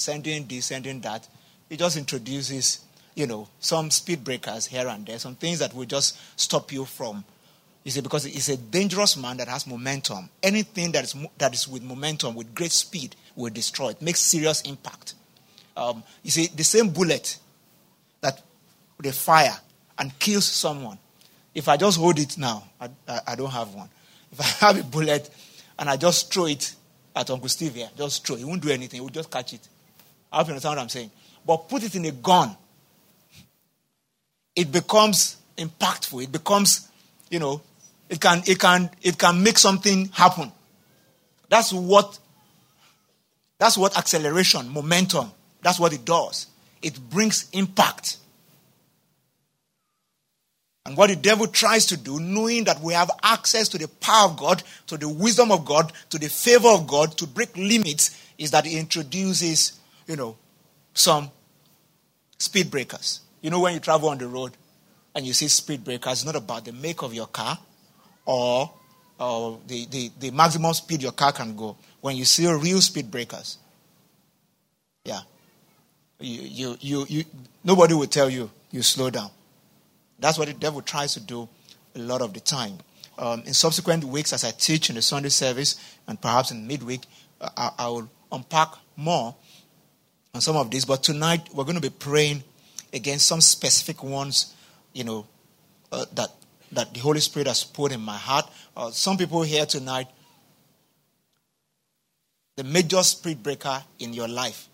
sending this, sending that, It just introduces, you know, some speed breakers here and there, some things that will just stop you from. You see, because he's a dangerous man that has momentum. Anything that is, that is with momentum, with great speed, will destroy it, makes serious impact. Um, you see, the same bullet that they fire and kills someone. If I just hold it now, I, I, I don't have one. If I have a bullet and I just throw it at Uncle Steve here, just throw it, he won't do anything, he will just catch it. I hope you understand what I'm saying. But put it in a gun, it becomes impactful. It becomes, you know, it can, it can, it can make something happen. That's what, that's what acceleration, momentum, that's what it does. It brings impact. And what the devil tries to do, knowing that we have access to the power of God, to the wisdom of God, to the favor of God, to break limits, is that he introduces, you know, some speed breakers. You know, when you travel on the road and you see speed breakers, it's not about the make of your car or, or the, the, the maximum speed your car can go. When you see real speed breakers, yeah, you, you, you, you, nobody will tell you you slow down. That's what the devil tries to do a lot of the time. Um, in subsequent weeks, as I teach in the Sunday service and perhaps in midweek, I, I will unpack more on some of these. But tonight, we're going to be praying against some specific ones, you know, uh, that that the Holy Spirit has put in my heart. Uh, some people here tonight, the major spirit breaker in your life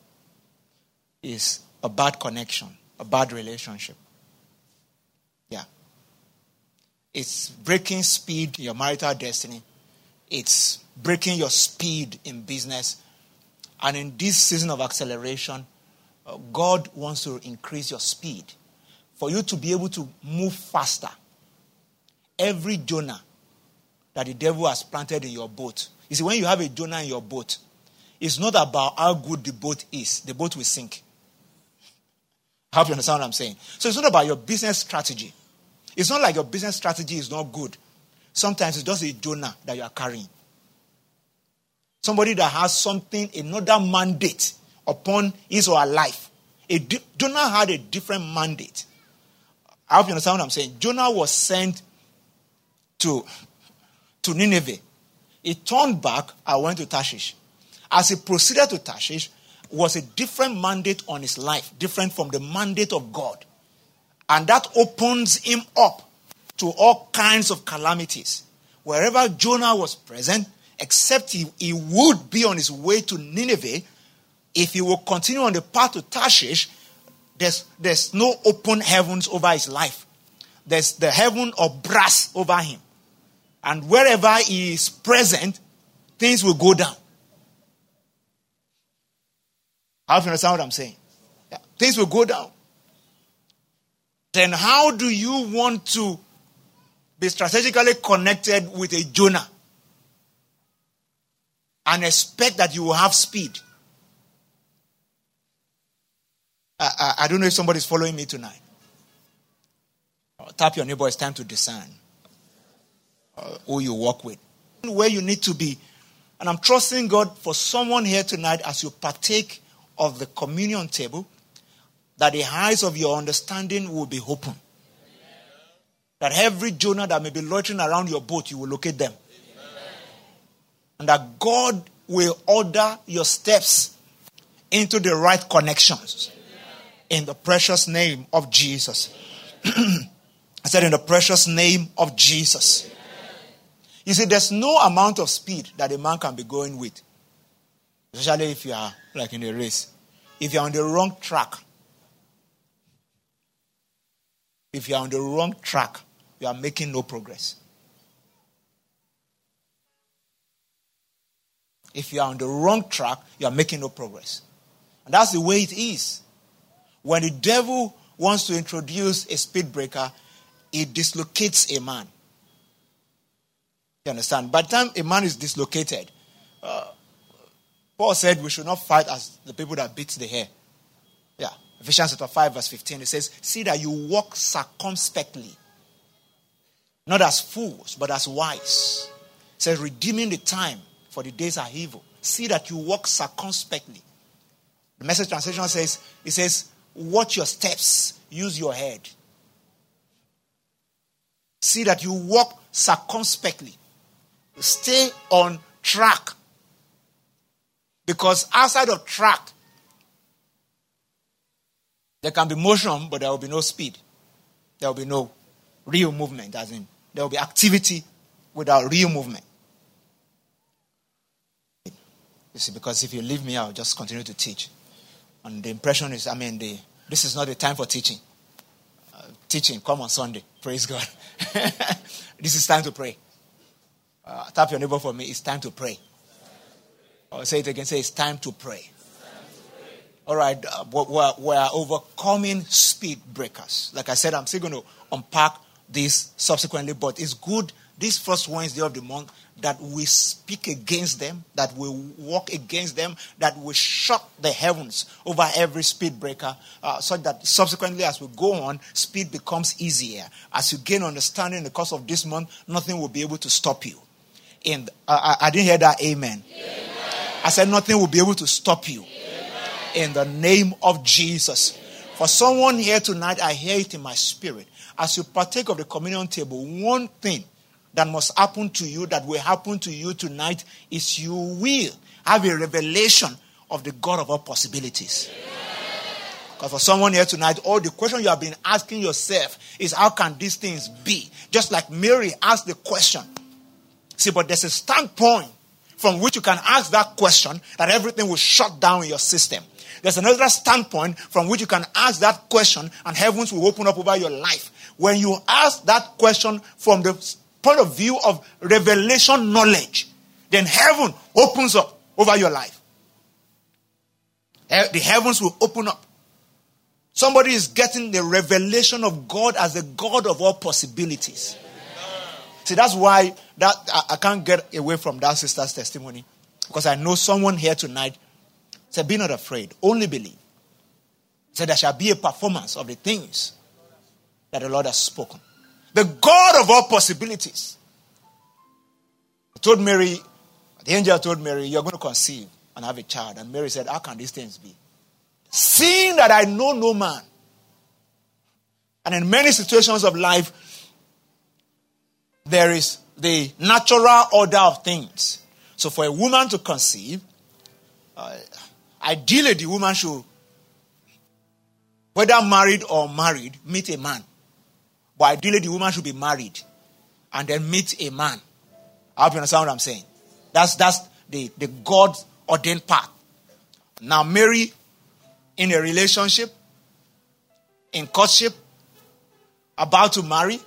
is a bad connection, a bad relationship. Yeah. It's breaking speed in your marital destiny. It's breaking your speed in business. And in this season of acceleration, uh, God wants to increase your speed for you to be able to move faster. Every Jonah that the devil has planted in your boat. You see, when you have a Jonah in your boat, it's not about how good the boat is, the boat will sink. I hope you understand what I'm saying. So it's not about your business strategy. It's not like your business strategy is not good. Sometimes it's just a Jonah that you are carrying. Somebody that has something, another mandate upon his or her life. A, Jonah had a different mandate. I hope you understand what I'm saying. Jonah was sent to, to Nineveh. He turned back and went to Tarshish. As he proceeded to Tarshish, was a different mandate on his life, different from the mandate of God. And that opens him up to all kinds of calamities. Wherever Jonah was present, except he, he would be on his way to Nineveh. If he will continue on the path to Tarshish, there's, there's no open heavens over his life. There's the heaven of brass over him. And wherever he is present, things will go down. How do you understand what I'm saying? Yeah. Things will go down. Then how do you want to be strategically connected with a Jonah? And expect that you will have speed. I, I, I don't know if somebody's following me tonight. Uh, tap your neighbor, it's time to discern uh, who you work with. Where you need to be. And I'm trusting God for someone here tonight as you partake of the communion table that the eyes of your understanding will be open. That every Jonah that may be loitering around your boat, you will locate them and that God will order your steps into the right connections. In the precious name of Jesus. I said, in the precious name of Jesus. You see, there's no amount of speed that a man can be going with, especially if you are like in a race. If you're on the wrong track, if you're on the wrong track, you are making no progress. If you are on the wrong track, you are making no progress. And that's the way it is. When the devil wants to introduce a speed breaker, it dislocates a man. You understand? By the time a man is dislocated, uh, Paul said we should not fight as the people that beat the hair. Yeah. Ephesians chapter 5, verse 15. It says, See that you walk circumspectly, not as fools, but as wise. It says, redeeming the time for the days are evil. See that you walk circumspectly. The message translation says, it says, watch your steps, use your head. See that you walk circumspectly. Stay on track. Because outside of track, there can be motion, but there will be no speed. There will be no real movement, as in, there will be activity without real movement. You see, because if you leave me, I'll just continue to teach. And the impression is, I mean, the, this is not the time for teaching. Uh, teaching, come on Sunday. Praise God. this is time to pray. Uh, tap your neighbor for me. It's time to pray. I'll say it again. Say it's time to pray. All right, uh, we're, we're overcoming speed breakers. Like I said, I'm still going to unpack this subsequently, but it's good this first Wednesday of the month that we speak against them, that we walk against them, that we shut the heavens over every speed breaker, uh, so that subsequently, as we go on, speed becomes easier. As you gain understanding in the course of this month, nothing will be able to stop you. And uh, I, I, didn't hear that. Amen. amen. I said nothing will be able to stop you in the name of Jesus. For someone here tonight, I hear it in my spirit. As you partake of the communion table, one thing that must happen to you, that will happen to you tonight, is you will have a revelation of the God of all possibilities. Because for someone here tonight, all the question you have been asking yourself is how can these things be? Just like Mary asked the question. See, but there's a standpoint from which you can ask that question that everything will shut down in your system. There's another standpoint from which you can ask that question and heavens will open up over your life. When you ask that question from the point of view of revelation knowledge, then heaven opens up over your life. The heavens will open up. Somebody is getting the revelation of God as the God of all possibilities. See, that's why that I, can't get away from that sister's testimony. Because I know someone here tonight Said, Be not afraid, only believe. Said, There shall be a performance of the things that the Lord has spoken. The God of all possibilities. Told Mary, the angel told Mary, You're going to conceive and have a child. And Mary said, How can these things be? Seeing that I know no man. And in many situations of life, there is the natural order of things. So for a woman to conceive, uh, Ideally, the woman should, whether married or married, meet a man. But ideally, the woman should be married and then meet a man. I hope you understand what I'm saying. That's that's the, the God ordained path. Now, Mary in a relationship, in courtship, about to marry,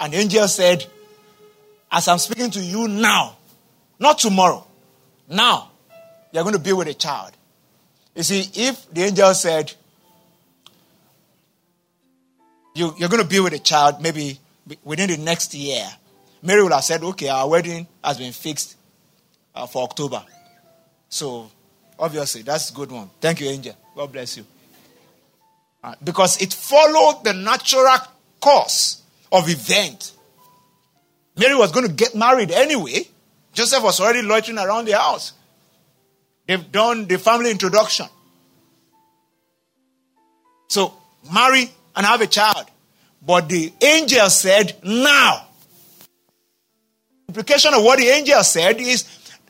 an angel said, As I'm speaking to you now, not tomorrow, now, you're going to be with a child. You see, if the angel said, you, are going to be with a child maybe within the next year, Mary would have said, okay, our wedding has been fixed uh, for October. So, obviously, that's a good one. Thank you, angel. God bless you. Uh, because it followed the natural course of event. Mary was going to get married anyway. Joseph was already loitering around the house. They've done the family introduction. So, marry and have a child. But the angel said, now. Implication of what the angel said is,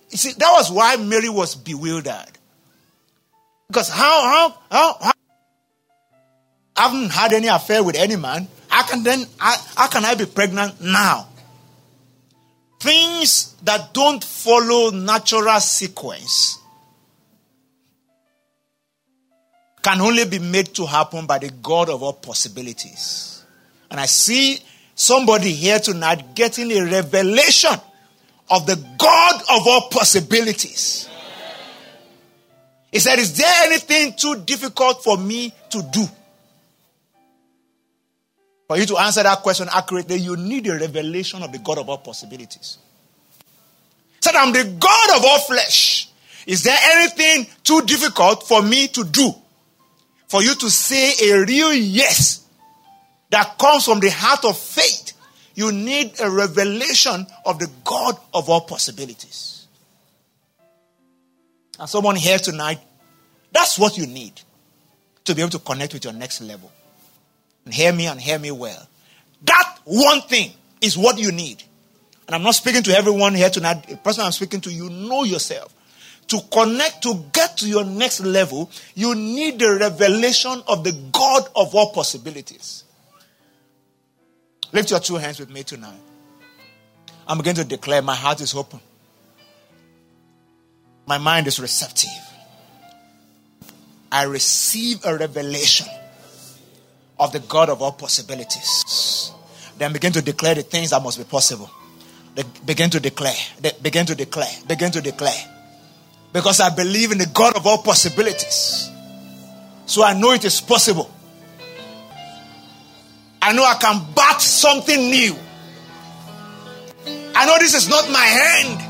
see, that was why Mary was bewildered. Because how, how, how, how I haven't had any affair with any man. How can then, how, how can I be pregnant now? Things that don't follow natural sequence can only be made to happen by the God of all possibilities. And I see somebody here tonight getting a revelation of the God of all possibilities. He said, Is there anything too difficult for me to do? For you to answer that question accurately, you need a revelation of the God of all possibilities. Said, I'm the God of all flesh. Is there anything too difficult for me to do? For you to say a real yes that comes from the heart of faith, you need a revelation of the God of all possibilities. And someone here tonight, That's what you need to be able to connect with your next level. And hear me and hear me well. That one thing is what you need. And I'm not speaking to everyone here tonight. The person I'm speaking to, you know yourself. To connect, to get to your next level, you need the revelation of the God of all possibilities. Lift your two hands with me tonight. I'm going to declare my heart is open. My mind is receptive. I receive a revelation of the God of all possibilities. Then begin to declare the things that must be possible. They begin to declare, they begin to declare, begin to declare. Because I believe in the God of all possibilities. So I know it is possible. I know I can bat something new. I know this is not my hand.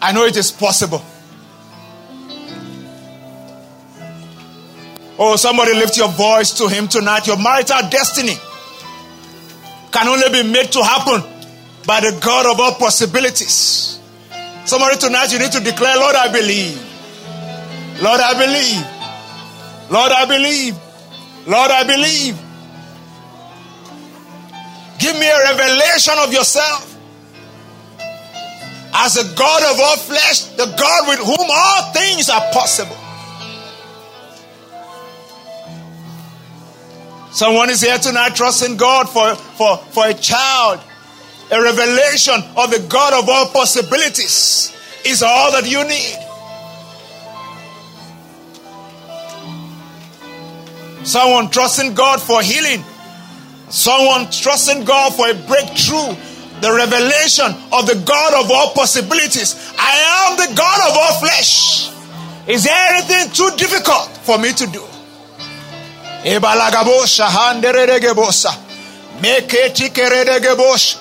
I know it is possible. Oh, somebody lift your voice to him tonight. Your marital destiny can only be made to happen by the God of all possibilities. Somebody tonight, you need to declare, Lord, I believe. Lord, I believe. Lord, I believe. Lord, I believe. Give me a revelation of yourself as the God of all flesh, the God with whom all things are possible. Someone is here tonight trusting God for, for, for a child. A revelation of the God of all possibilities is all that you need. Someone trusting God for healing. Someone trusting God for a breakthrough. The revelation of the God of all possibilities. I am the God of all flesh. Is there anything too difficult for me to do? Ebalagabosha handeredegebosa. Meketi keredegebosh.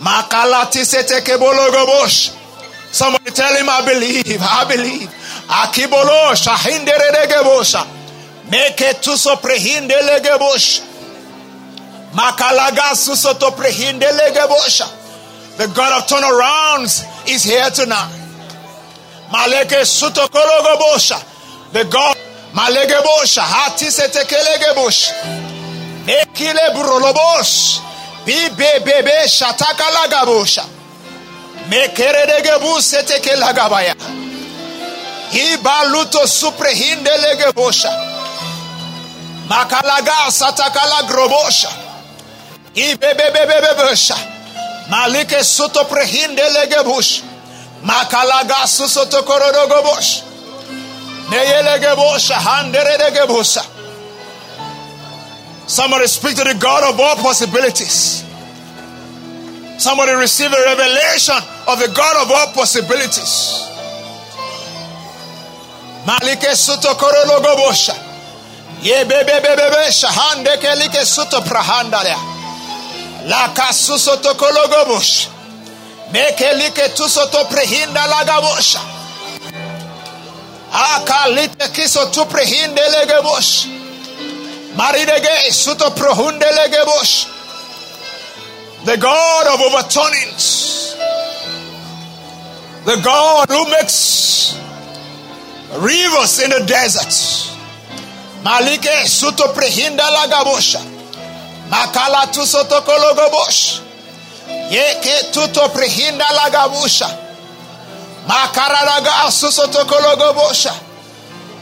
Makalati setekebologobosh. Somebody tell him, I believe, I believe. Akibolo shahinderedegebosa. Meketuso prehindelegebosh. Makalaga susoto prehindelegebosa. The God of turnarounds is here tonight. Maleke sutokologobosha. The God Malegebosha, hatisetekelegebosha. Ekile burolobosh. Bibebebe shatakalagabosha. Mekeredegebu setekelagabaya. Ibaluto suprehindelegebosha. Makalaga satakalagrobosha. Ibebebebebesha. Malike suto prehindelegebush. Makalaga susotokorodogobosha. Somebody speak to the God of all possibilities. Somebody receive a revelation of the God of all possibilities. Malike suto korologobosha. Ye bebe bebe shahande kelike suto prahandalia. La kasuso to kologobosh. Mekelike tusoto prehinda lagabosha. Akalite kiso tu prehinde legebosh. Maridege suto. The God of overturnings. The God who makes rivers in the desert. Malike suto prehinda lagabosha. Makala tu soto kologobosh. Yeke tuto prehinda lagabusha.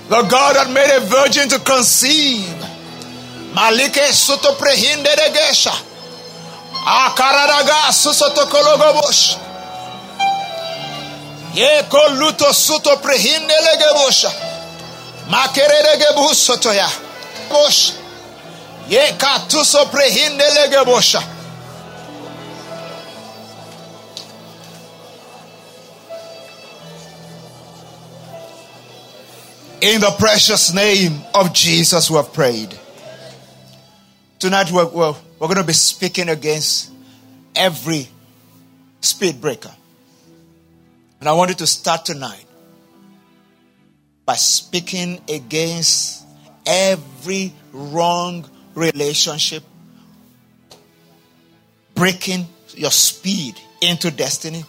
The God that made a virgin to conceive. Malike suto prehinde de gesha. Akaradaga susoto kologobosh. Ye koluto suto prehinde legebosha. Makerede gebusoto ya. Bosh. Ye katuso prehinde legebosha. In the precious name of Jesus, we have prayed. Tonight, we're, we're, we're going to be speaking against every speed breaker. And I want you to start tonight by speaking against every wrong relationship, breaking your speed into destiny,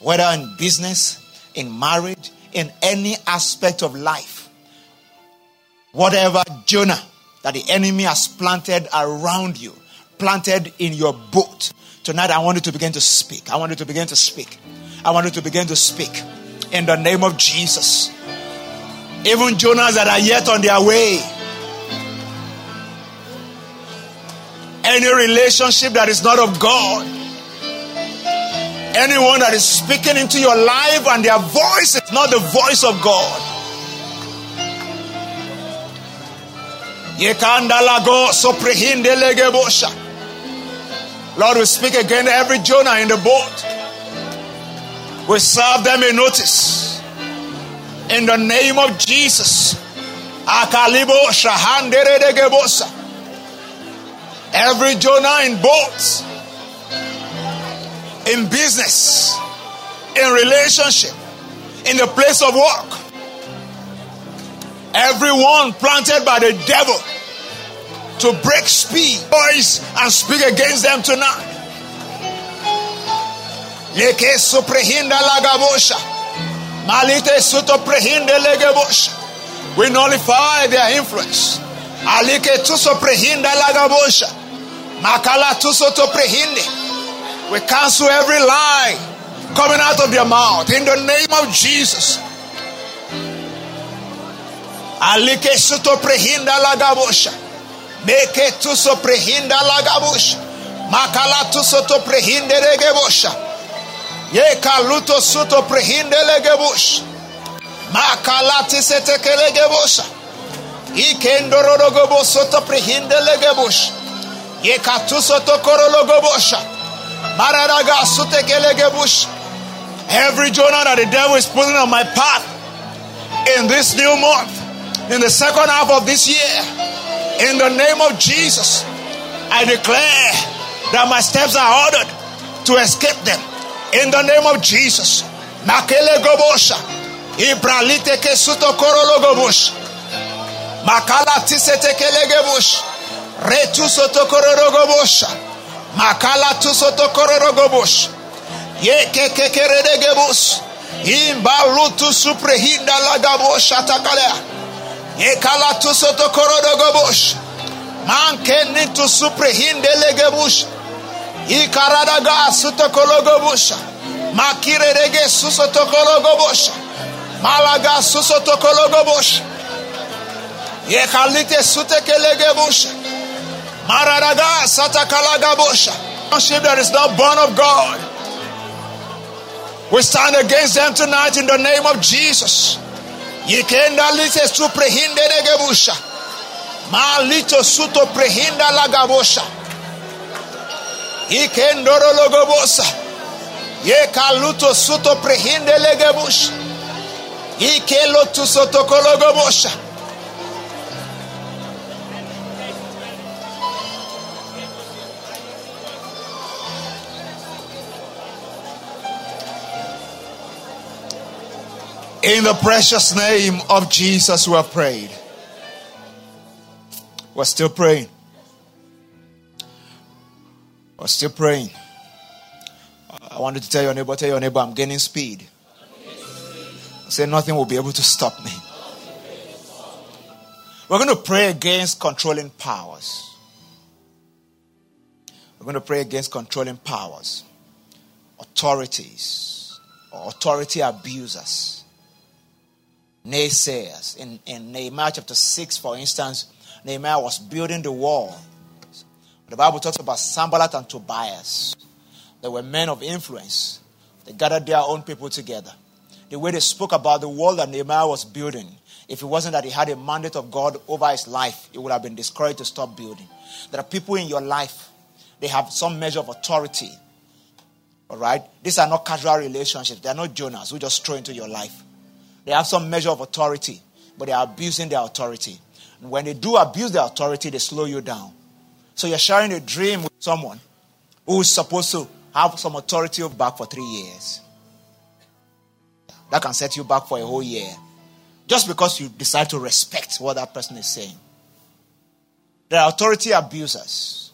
whether in business, in marriage, in any aspect of life. Whatever Jonah that the enemy has planted around you, planted in your boat. Tonight, I want you to begin to speak. I want you to begin to speak. I want you to begin to speak in the name of Jesus. Even Jonahs that are yet on their way. Any relationship that is not of God, anyone that is speaking into your life and their voice is not the voice of God. Lord, we speak again every Jonah in the boat. We serve them a notice. In the name of Jesus. Every Jonah in boats, in business, in relationship, in the place of work. Everyone planted by the devil to break speed, voice, and speak against them tonight. Leke suprehinda lagabosha. Malite legebosha. We nullify their influence. Alike lagabosha. Makala. We cancel every lie coming out of their mouth in the name of Jesus. Alike suto prehinda lagabosha. Meke tu so prehinda lagabush. Makala tu soto prehinde regebosha. Ye kaluto soto prehinde legebush. Makala tisete kelegebosha. Ikendororogobo soto prehinde legebush. Ye katu soto korologobosha. Mararaga sute kelegebush. Every Jonah that the devil is putting on my path in this new month, in the second half of this year, in the name of Jesus, I declare that my steps are ordered to escape them. In the name of Jesus. Makele gobosha. Ibralite ke suto korolo gobosh. Makala tisete kelegebush. Retu soto kororo gobosha. Makala tu soto kororo gobosh. Ye ke ke kerede gebus. Imbalutu suprehinda lagabosha takalea. Ekala tu soto korodo gobush. Manke tu suprehinde legebush. Ikarada ga suto kologobusha. Makire rege susoto kologobusha. Malaga susoto kologobusha. Yekalite sute kelegebusha. Maradaga satakalagabusha. Ship that is not born of God. We stand against them tonight in the name of Jesus. Yikenda lite su prehinde regebusha. Malito suto prehinda lagabosha. Ikendoro logobosa. Ye kaluto suto prehinde legebush. Ikelo tu soto kologobosha. In the precious name of Jesus, we have prayed. We're still praying. We're still praying. I wanted to tell your neighbor, tell your neighbor, I'm gaining speed. Say nothing will be able to stop me. We're going to pray against controlling powers. We're going to pray against controlling powers, authorities, or authority abusers naysayers. In, in Nehemiah chapter 6, for instance, Nehemiah was building the wall. The Bible talks about Sanballat and Tobias. They were men of influence. They gathered their own people together. The way they spoke about the wall that Nehemiah was building, if it wasn't that he had a mandate of God over his life, it would have been discouraged to stop building. There are people in your life, they have some measure of authority. All right? These are not casual relationships. They are not Jonahs who just throw into your life. They have some measure of authority, but they are abusing their authority. And when they do abuse their authority, they slow you down. So you're sharing a dream with someone who is supposed to have some authority back for three years. That can set you back for a whole year. Just because you decide to respect what that person is saying. There are authority abusers.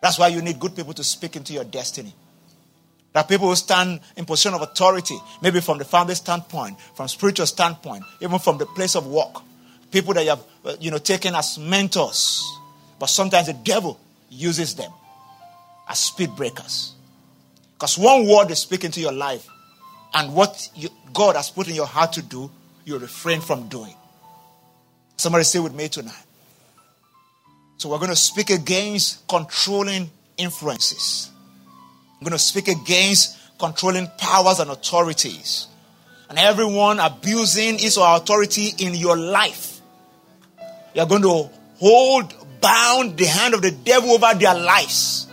That's why you need good people to speak into your destiny. That people who stand in position of authority, maybe from the family standpoint, from spiritual standpoint, even from the place of work. People that you have, uh, you know, taken as mentors. But sometimes the devil uses them as speed breakers. Because one word is speaking to your life, and what you, God has put in your heart to do, you refrain from doing. Somebody say with me tonight. So we're going to speak against controlling influences. I'm going to speak against controlling powers and authorities. And everyone abusing his or authority in your life. You're going to hold bound the hand of the devil over their lives.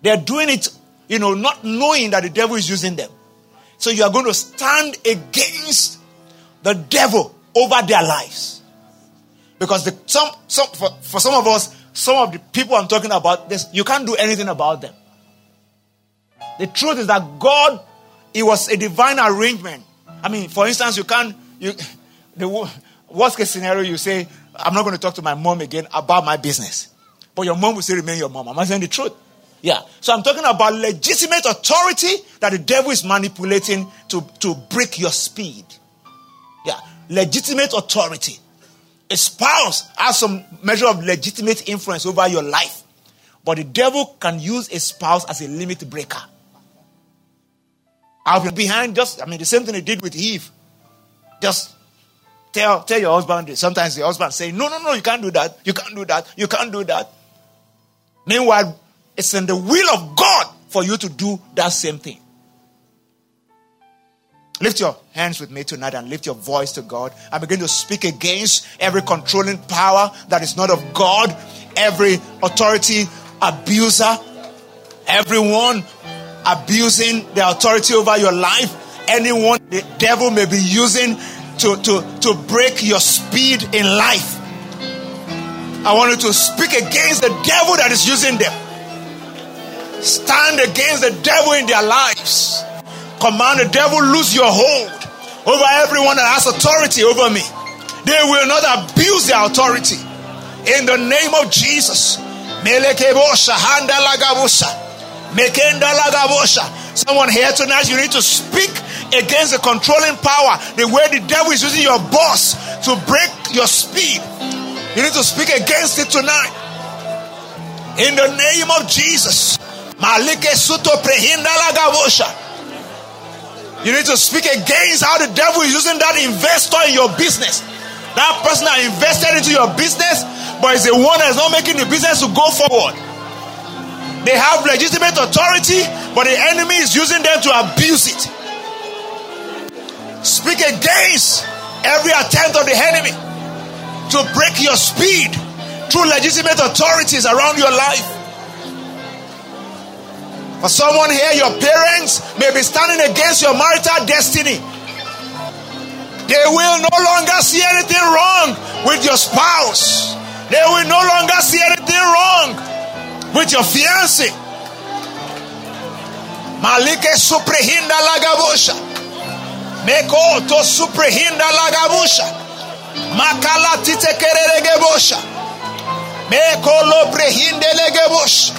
They're doing it, you know, not knowing that the devil is using them. So you are going to stand against the devil over their lives. Because the, some, some, for, for some of us, some of the people I'm talking about, this, you can't do anything about them. The truth is that God, it was a divine arrangement. I mean, for instance, you can't, you, the worst case scenario, you say, I'm not going to talk to my mom again about my business. But your mom will still remain your mom. Am I saying the truth? Yeah. So I'm talking about legitimate authority that the devil is manipulating to, to break your speed. Yeah. Legitimate authority. A spouse has some measure of legitimate influence over your life. But the devil can use a spouse as a limit breaker. I'll be behind just, I mean, the same thing he did with Eve. Just tell, tell your husband. Sometimes the husband say, no, no, no, you can't do that. You can't do that. You can't do that. Meanwhile, it's in the will of God for you to do that same thing. Lift your hands with me tonight and lift your voice to God. I begin to speak against every controlling power that is not of God, every authority abuser, everyone abusing the authority over your life, anyone the devil may be using to, to, to break your speed in life. I want you to speak against the devil that is using them. Stand against the devil in their lives. Command the devil lose your hold over everyone that has authority over me. They will not abuse their authority. In the name of Jesus. Someone here tonight, you need to speak against the controlling power, the way the devil is using your boss to break your speed. You need to speak against it tonight. In the name of Jesus. You need to speak against how the devil is using that investor in your business. That person that invested into your business, but is the one that is not making the business to go forward. They have legitimate authority, but the enemy is using them to abuse it. Speak against every attempt of the enemy to break your speed through legitimate authorities around your life. For someone here, your parents may be standing against your marital destiny. They will no longer see anything wrong with your spouse. They will no longer see anything wrong with your fiance. Malike suprehinda lagabusha. Meko to suprehinda lagabusha. Makala tite kereregebosha. Meko lo prehinde legebosha.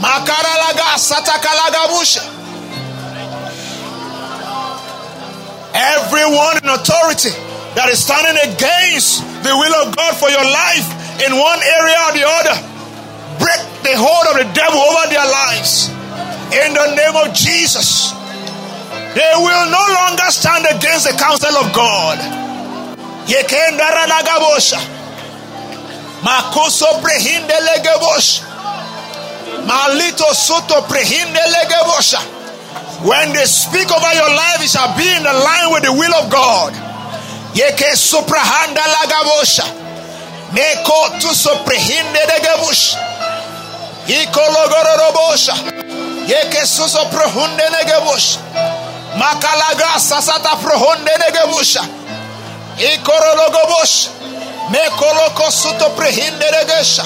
Makara laga sataka lagabusha. Everyone in authority that is standing against the will of God for your life in one area or the other break the hold of the devil over their lives. In the name of Jesus. They will no longer stand against the counsel of God. Legebosha. When they speak over your life, it shall be in the line with the will of God. Yeke suprahanda lagabosha. Meko tu soprehinde legebush. Ikologorobosha. Yeke suso prohunde negebush. Makalaga sasata prohunde negebusha. Ikorologobosh. Mekoloko suto prehinde negesha.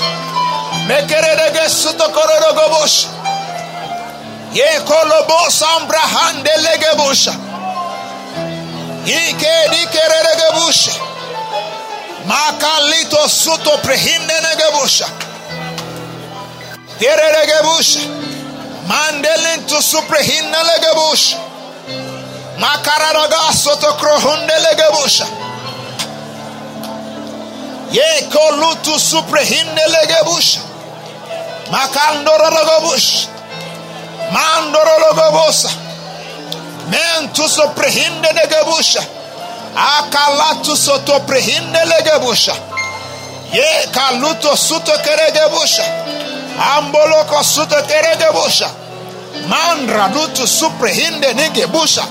Mekerege suto korologobosh. Yekolobosa ambrahande legebusha. Ike dikeregebusha. Makalito suto prehinde negebusha. Mandelin to suprehinna legebush. Makararaga soto krohunde. Ye kolutu suprehinde legebush. Mandoro legebusa. Men tu suprehinde legebusha. Akalatu soto prehinde. Ye kaluto suto keregebusha. Amboloko suto keregebusha. Mandra lutu suprehinde negebusha.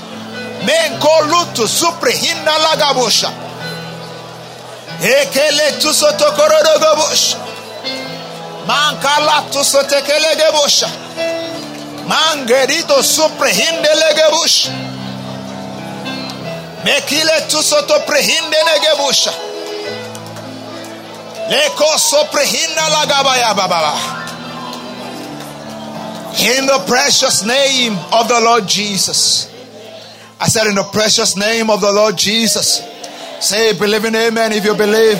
Menko lutu suprehinda lagabusha. Ekele tu soto korodogobusha. Mankala tu sotekele gebusha. Mangerito suprehinde legebusha. Mekile tu In the precious name of the Lord Jesus. I said, in the precious name of the Lord Jesus. Say, believe in amen if you believe.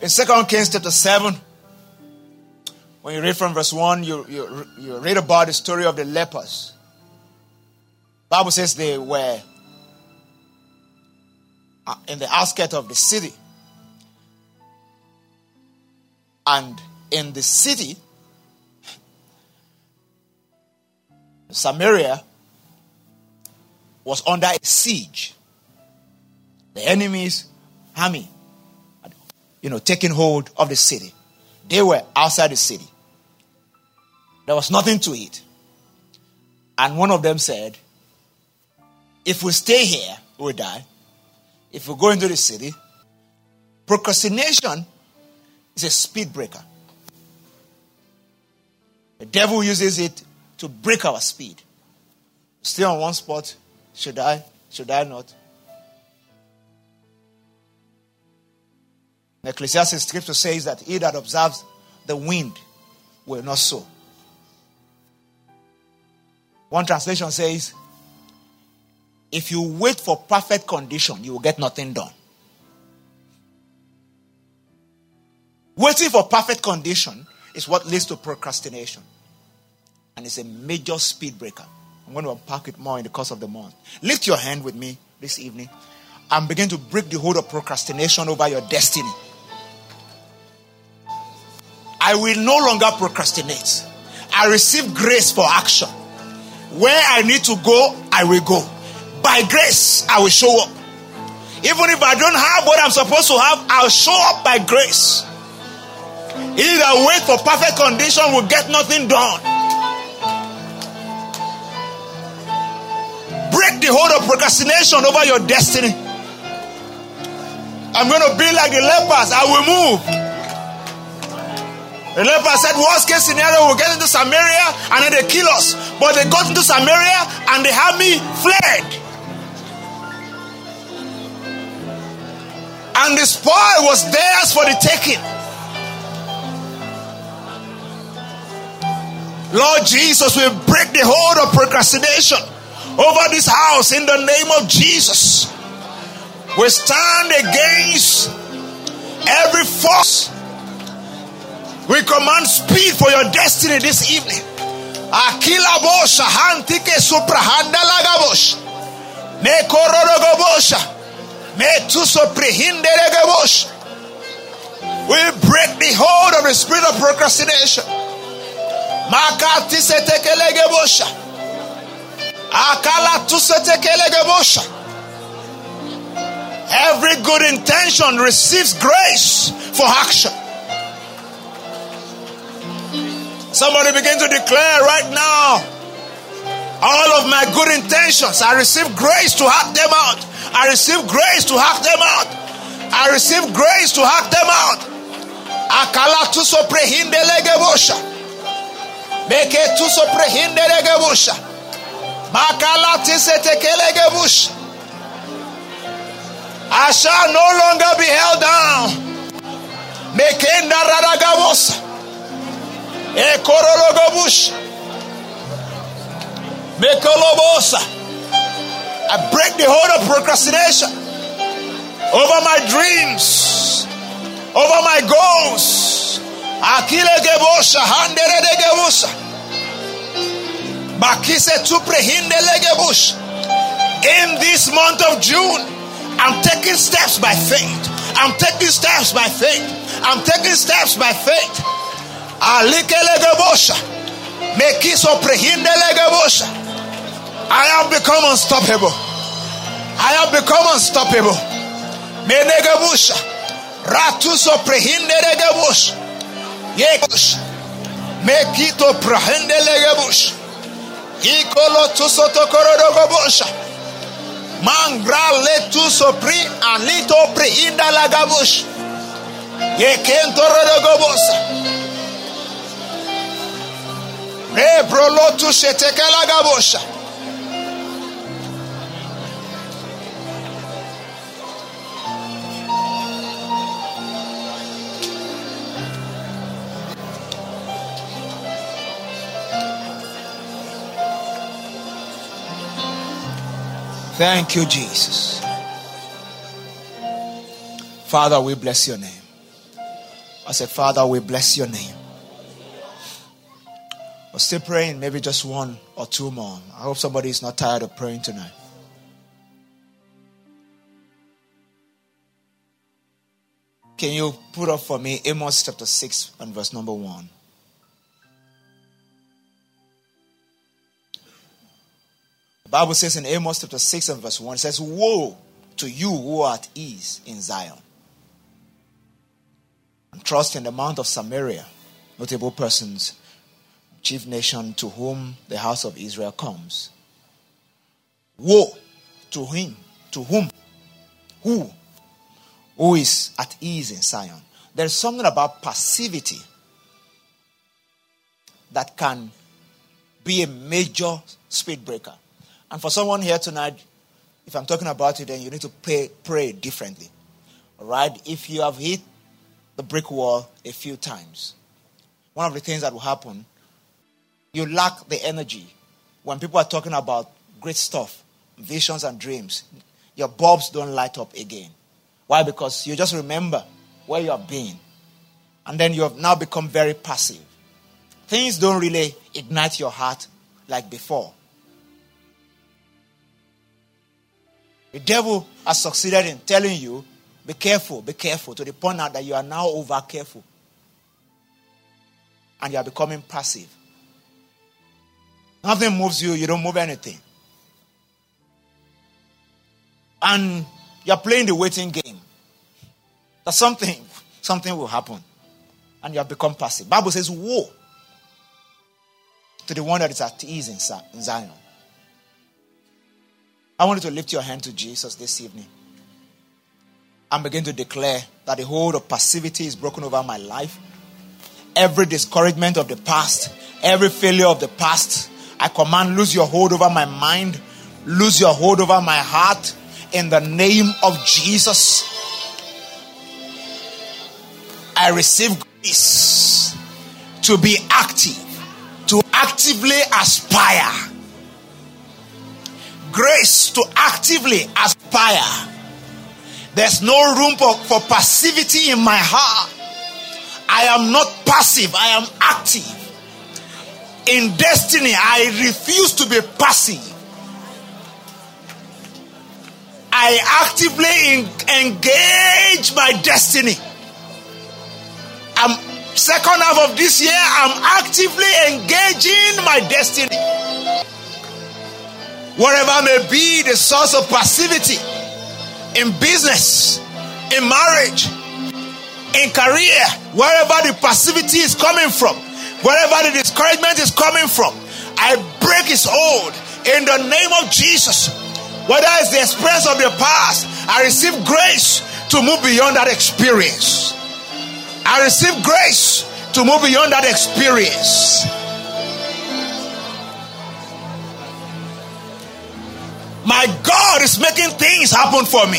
In Second Kings chapter 7, when you read from verse 1, you, you, you read about the story of the lepers. Bible says they were uh, in the outskirts of the city. And in the city, Samaria was under a siege. The enemy's army, you know, taking hold of the city. They were outside the city. There was nothing to eat. And one of them said, If we stay here, we'll die. If we go into the city, procrastination is a speed breaker. The devil uses it to break our speed. Stay on one spot. Should I? Should I not? The Ecclesiastes scripture says that he that observes the wind will not sow. One translation says, if you wait for perfect condition, you will get nothing done. Waiting for perfect condition is what leads to procrastination and it's a major speed breaker. I'm going to unpack it more in the course of the month. Lift your hand with me this evening and begin to break the hold of procrastination over your destiny. I will no longer procrastinate. I receive grace for action. Where I need to go, I will go. By grace, I will show up. Even if I don't have what I'm supposed to have, I'll show up by grace. Either wait for perfect condition will get nothing done. break the hold of procrastination over your destiny. I'm going to be like the lepers. I will move. The lepers said, worst case scenario, we'll get into Samaria and then they kill us. But they got into Samaria and the army fled. And the spoil was theirs for the taking. Lord Jesus we break the hold of procrastination over this house in the name of Jesus. We stand against every force. We command speed for your destiny this evening. Akila bosha hantike suprahanda lagabosh. Me korodogobosha. Me tu soprihinde legabosh. We break the hold of the spirit of procrastination. Makati setekelegebosha. Every good intention receives grace for action. Somebody begin to declare right now all of my good intentions. I receive grace to hack them out. I receive grace to hack them out. I receive grace to hack them out. Akala tu soprehinde legebosha. Beke tu soprehinde legebosha. I shall no longer be held down. Mekenda radagabosa. Ekorologobush. Mekolobosa. I break the hold of procrastination over my dreams, over my goals, Akile gebosha handere de gebosha. Bakise tuprehinde legebush. In this month of June, I'm taking steps by faith. I'm taking steps by faith. I'm taking steps by faith. Alike legebosha. Mekiso prehinde legebosha. I have become unstoppable. I have become unstoppable. Me Menegebusha. Ratuso prehinde legebusha. Yebush. Mekito prehinde legebush. Ikolo tusoto korodogobusha. Mangra letu sopri alito preinda lagabush. Yekento rodogobosa. Rebrolotu sheteke lagabosha. Thank you, Jesus. Father, we bless your name. I said, Father, we bless your name. We're still praying, maybe just one or two more. I hope somebody is not tired of praying tonight. Can you put up for me Amos chapter 6 and verse number 1? The Bible says in Amos chapter 6 and verse 1, it says, Woe to you who are at ease in Zion. And trust in the Mount of Samaria, notable persons, chief nation to whom the house of Israel comes. Woe to him, to whom? Who? Who is at ease in Zion. There's something about passivity that can be a major speed breaker. And for someone here tonight, if I'm talking about it, then you need to pray, pray differently. All right? If you have hit the brick wall a few times, one of the things that will happen, you lack the energy. When people are talking about great stuff, visions and dreams, your bulbs don't light up again. Why? Because you just remember where you have been. And then you have now become very passive. Things don't really ignite your heart like before. The devil has succeeded in telling you, be careful, be careful, to the point now that you are now over careful. And you are becoming passive. Nothing moves you, you don't move anything. And you're playing the waiting game. That something, something will happen. And you have become passive. Bible says, woe to the one that is at ease in Zion. I want you to lift your hand to Jesus this evening and begin to declare that the hold of passivity is broken over my life. Every discouragement of the past, every failure of the past, I command lose your hold over my mind, lose your hold over my heart in the name of Jesus. I receive grace to be active, to actively aspire grace to actively aspire. There's no room for, for passivity in my heart. I am not passive, I am active. In destiny, I refuse to be passive. I actively engage my destiny. I'm second half of this year, I'm actively engaging my destiny. Whatever may be the source of passivity in business, in marriage, in career, wherever the passivity is coming from, wherever the discouragement is coming from, I break its hold in the name of Jesus. Whether it's the experience of the past, I receive grace to move beyond that experience. I receive grace to move beyond that experience. My God is making things happen for me.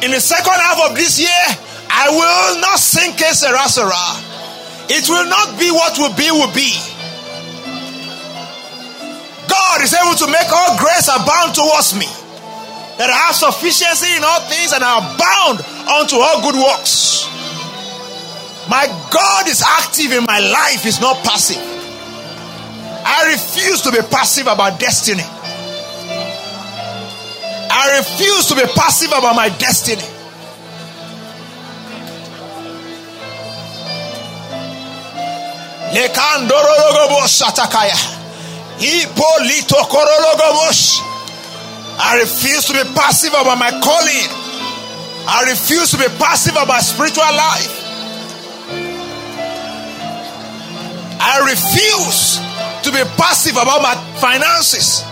In the second half of this year, I will not sink a sarasara. It will not be what will be, will be. God is able to make all grace abound towards me. That I have sufficiency in all things and I abound unto all good works. My God is active in my life, is not passive. I refuse to be passive about destiny. I refuse to be passive about my destiny. I refuse to be passive about my calling. I refuse to be passive about spiritual life. I refuse to be passive about my finances.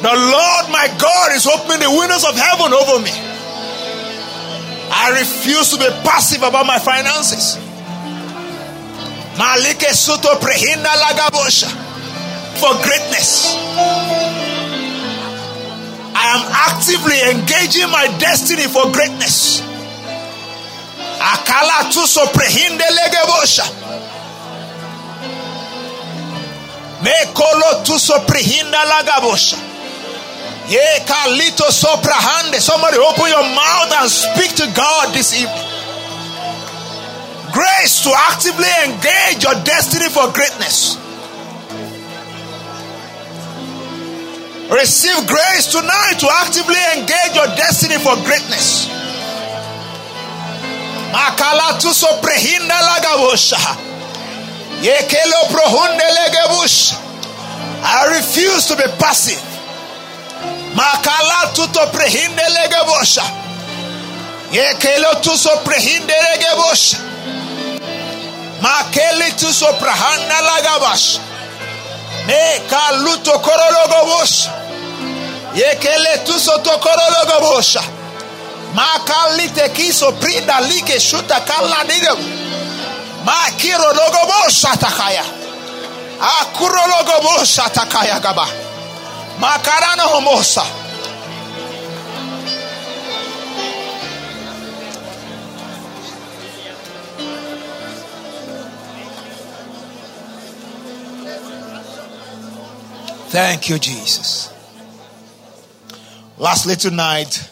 The Lord my God is opening the windows of heaven over me. I refuse to be passive about my finances. Malike soto prehinda lagabosha for greatness. I am actively engaging my destiny for greatness. Akala tuso prehinde legebosha. Mekolo tuso prehinda lagabosha. Ye kalito soprahande. Somebody open your mouth and speak to God this evening. Grace to actively engage your destiny for greatness. Receive grace tonight to actively engage your destiny for greatness. Makala tuso prehinda lagabusha. Yekelo prohunde legebush. I refuse to be passive. Makala tuto prehinde legebosha. Yekelo tuso prehinde legebosha. Makeli tuso prahanda lagabash. Me kaluto korologobosha. Yekele tuso tokorologobosha. Makalite kiso prinda like shuta kala nigam. Makiro logobosha takaya. Akuro logobosha takaya gaba. Makarana homosa. Thank you, Jesus. Lastly, tonight,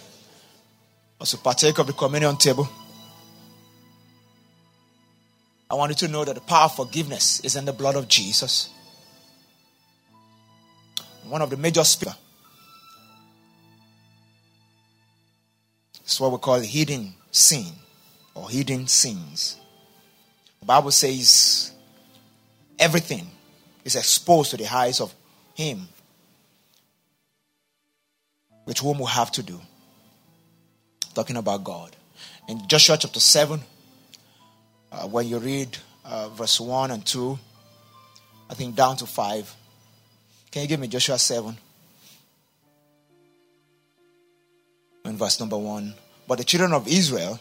as we partake of the communion table, I want you to know that the power of forgiveness is in the blood of Jesus. One of the major speakers. It's what we call hidden sin or hidden sins. The Bible says everything is exposed to the eyes of Him with whom we have to do. Talking about God. In Joshua chapter 7, uh, when you read uh, verse 1 and 2, I think down to 5, can you give me Joshua 7? In verse number 1. But the children of Israel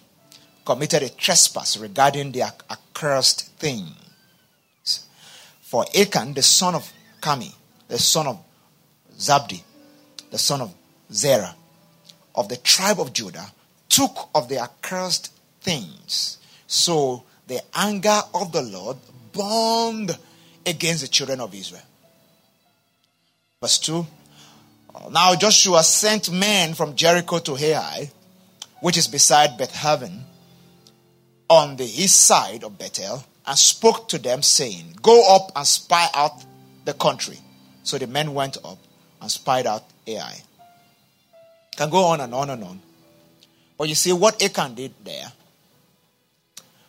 committed a trespass regarding the accursed things. For Achan, the son of Carmi, the son of Zabdi, the son of Zerah, of the tribe of Judah, took of the accursed things. So the anger of the Lord burned against the children of Israel. Verse 2 Now Joshua sent men from Jericho to Ai, which is beside Bethaven, on the east side of Bethel, and spoke to them, saying, Go up and spy out the country. So the men went up and spied out Ai. Can go on and on and on. But you see what Achan did there.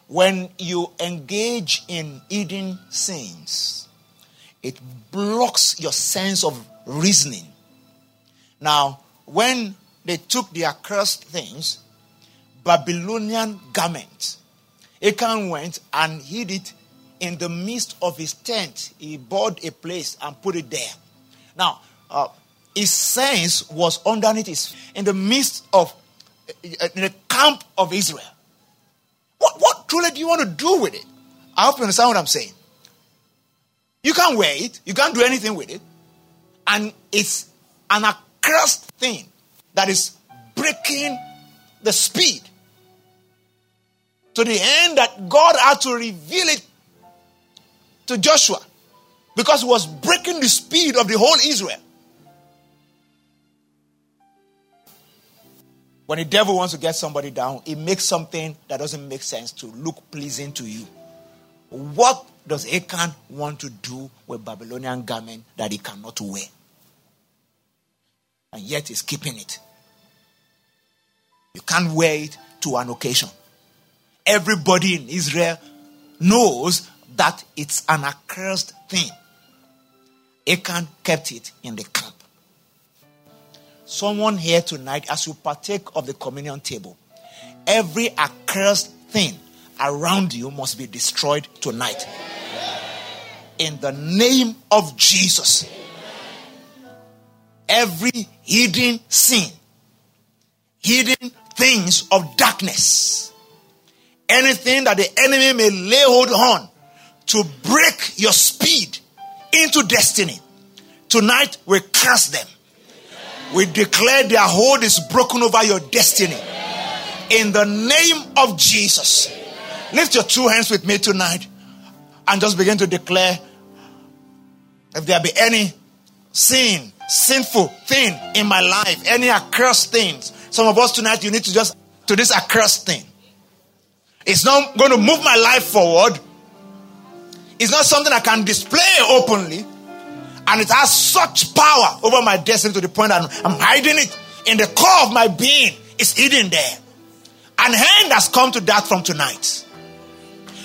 When you engage in eating sins, it blocks your sense of reasoning. Now, when they took the accursed things, Babylonian garment, Achan went and hid it in the midst of his tent. He bought a place and put it there. Now, uh, his sense was underneath his, in the midst of uh, in the camp of Israel. What, what truly do you want to do with it? I hope you understand what I'm saying. You can't wear it, you can't do anything with it, and it's an accursed thing that is breaking the speed to the end that God had to reveal it to Joshua because it was breaking the speed of the whole Israel. When the devil wants to get somebody down, he makes something that doesn't make sense to look pleasing to you. What does Achan want to do with Babylonian garment that he cannot wear? And yet he's keeping it. You can't wear it to an occasion. Everybody in Israel knows that it's an accursed thing. Achan kept it in the camp. Someone here tonight, as you partake of the communion table, every accursed thing around you must be destroyed tonight. In the name of Jesus. Every hidden sin, hidden things of darkness, anything that the enemy may lay hold on to break your speed into destiny, tonight we cast them we declare their hold is broken over your destiny. In the name of Jesus. Lift your two hands with me tonight and just begin to declare if there be any sin, sinful thing in my life, any accursed things. Some of us tonight, you need to just to this accursed thing. It's not going to move my life forward. It's not something I can display openly. And it has such power over my destiny to the point that I'm hiding it in the core of my being. It's hidden there. And hand has come to that from tonight.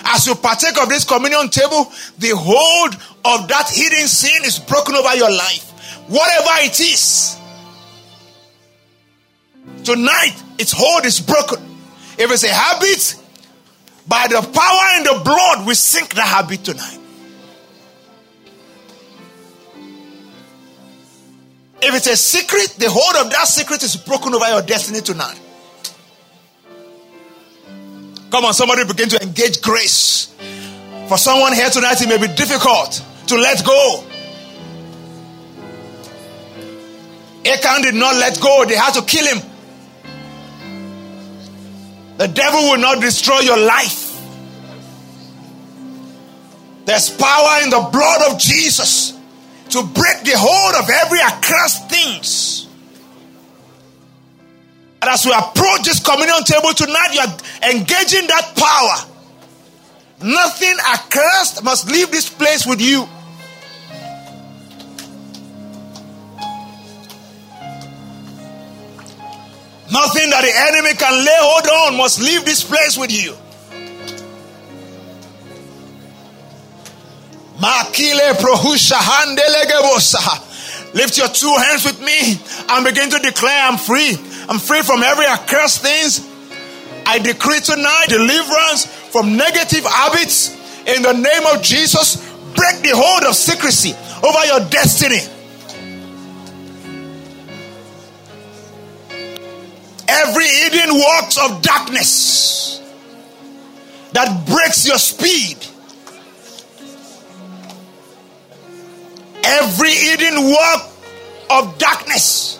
As you partake of this communion table, the hold of that hidden sin is broken over your life. Whatever it is. Tonight, its hold is broken. If it's a habit, by the power in the blood, we sink the habit tonight. If it's a secret, the hold of that secret is broken over your destiny tonight. Come on, somebody begin to engage grace. For someone here tonight, it may be difficult to let go. Achan did not let go, they had to kill him. The devil will not destroy your life. There's power in the blood of Jesus to break the hold of every accursed things. And as we approach this communion table tonight, you are engaging that power. Nothing accursed must leave this place with you. Nothing that the enemy can lay hold on must leave this place with you. Lift your two hands with me and begin to declare I'm free. I'm free from every accursed things. I decree tonight deliverance from negative habits in the name of Jesus. Break the hold of secrecy over your destiny. Every hidden works of darkness that breaks your speed every hidden work of darkness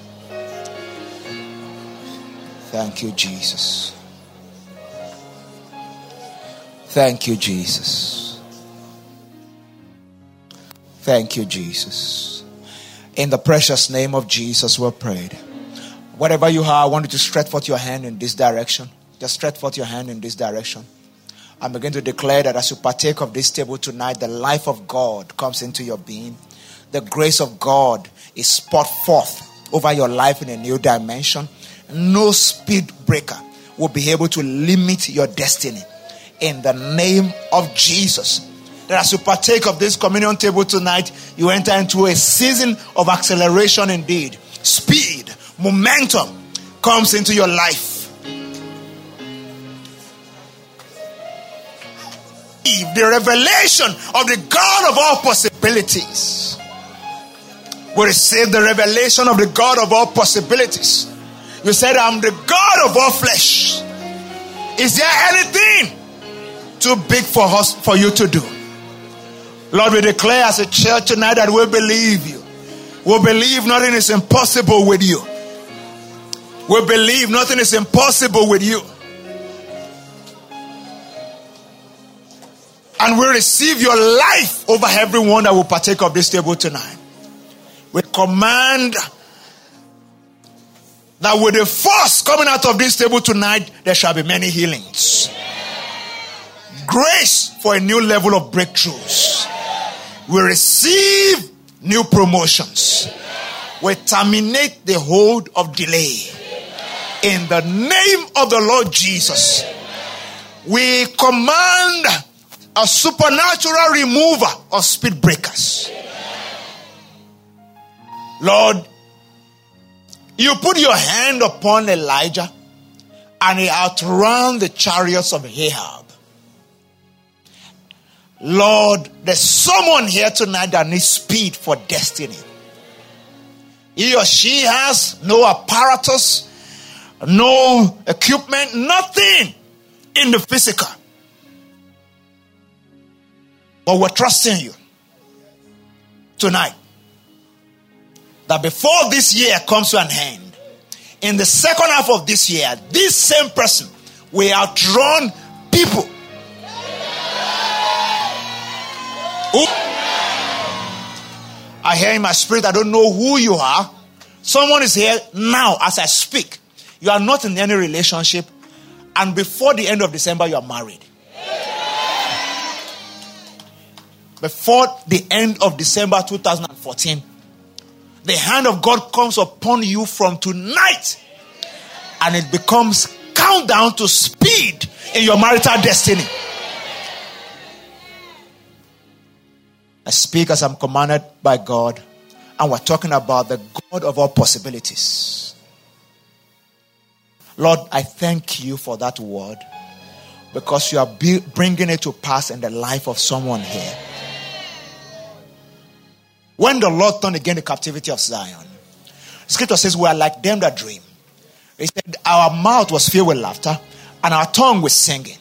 Thank you, Jesus. Thank you, Jesus. Thank you, Jesus. In the precious name of Jesus, we're prayed. Whatever you are, I want you to stretch forth your hand in this direction. Just stretch forth your hand in this direction. I'm going to declare that as you partake of this table tonight, the life of God comes into your being the grace of God is poured forth over your life in a new dimension. No speed breaker will be able to limit your destiny. In the name of Jesus. That as you partake of this communion table tonight, you enter into a season of acceleration indeed. Speed, momentum comes into your life. The revelation of the God of all possibilities we receive the revelation of the God of all possibilities. You said, I'm the God of all flesh. Is there anything too big for us for you to do? Lord, we declare as a church tonight that we believe you. We believe nothing is impossible with you. We believe nothing is impossible with you. And we receive your life over everyone that will partake of this table tonight. We command that with the force coming out of this table tonight, there shall be many healings. Grace for a new level of breakthroughs. We receive new promotions. We terminate the hold of delay. In the name of the Lord Jesus, we command a supernatural remover of speed breakers. Lord, you put your hand upon Elijah and he outran the chariots of Ahab. Lord, there's someone here tonight that needs speed for destiny. He or she has no apparatus, no equipment, nothing in the physical. But we're trusting you tonight that before this year comes to an end, in the second half of this year, this same person will outrun people I hear in my spirit, I don't know who you are. Someone is here now as I speak. You are not in any relationship, and before the end of December, you are married. Before the end of December 2014, the hand of God comes upon you from tonight and it becomes countdown to speed in your marital destiny. I speak as I'm commanded by God, and we're talking about the God of all possibilities. Lord, I thank you for that word because you are bringing it to pass in the life of someone here. When the Lord turned again the captivity of Zion, scripture says we are like them that dream. He said, Our mouth was filled with laughter and our tongue was singing.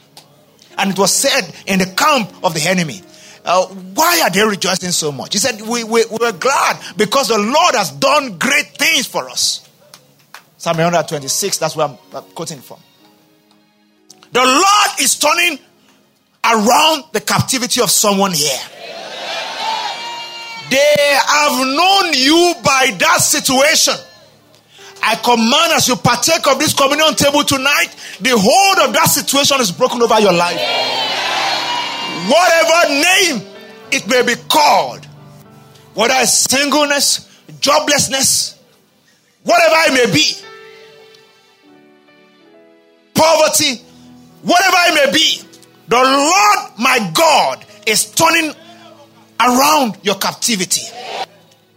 And it was said in the camp of the enemy, uh, Why are they rejoicing so much? He said, we, we, we were glad because the Lord has done great things for us. Psalm 126, that's where I'm quoting from. The Lord is turning around the captivity of someone here. They have known you by that situation. I command as you partake of this communion table tonight, the hold of that situation is broken over your life. Whatever name it may be called, whether it's singleness, joblessness, whatever it may be, poverty, whatever it may be, the Lord my God is turning around your captivity.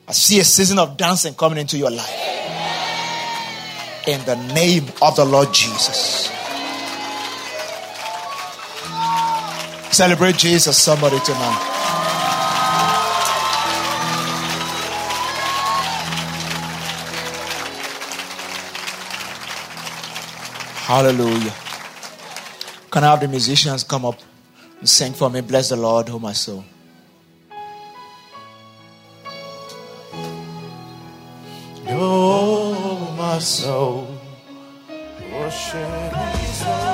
I see a season of dancing coming into your life. In the name of the Lord Jesus. Celebrate Jesus, somebody tonight. Hallelujah. Can I have the musicians come up and sing for me? Bless the Lord, oh my soul. Oh, my soul, worship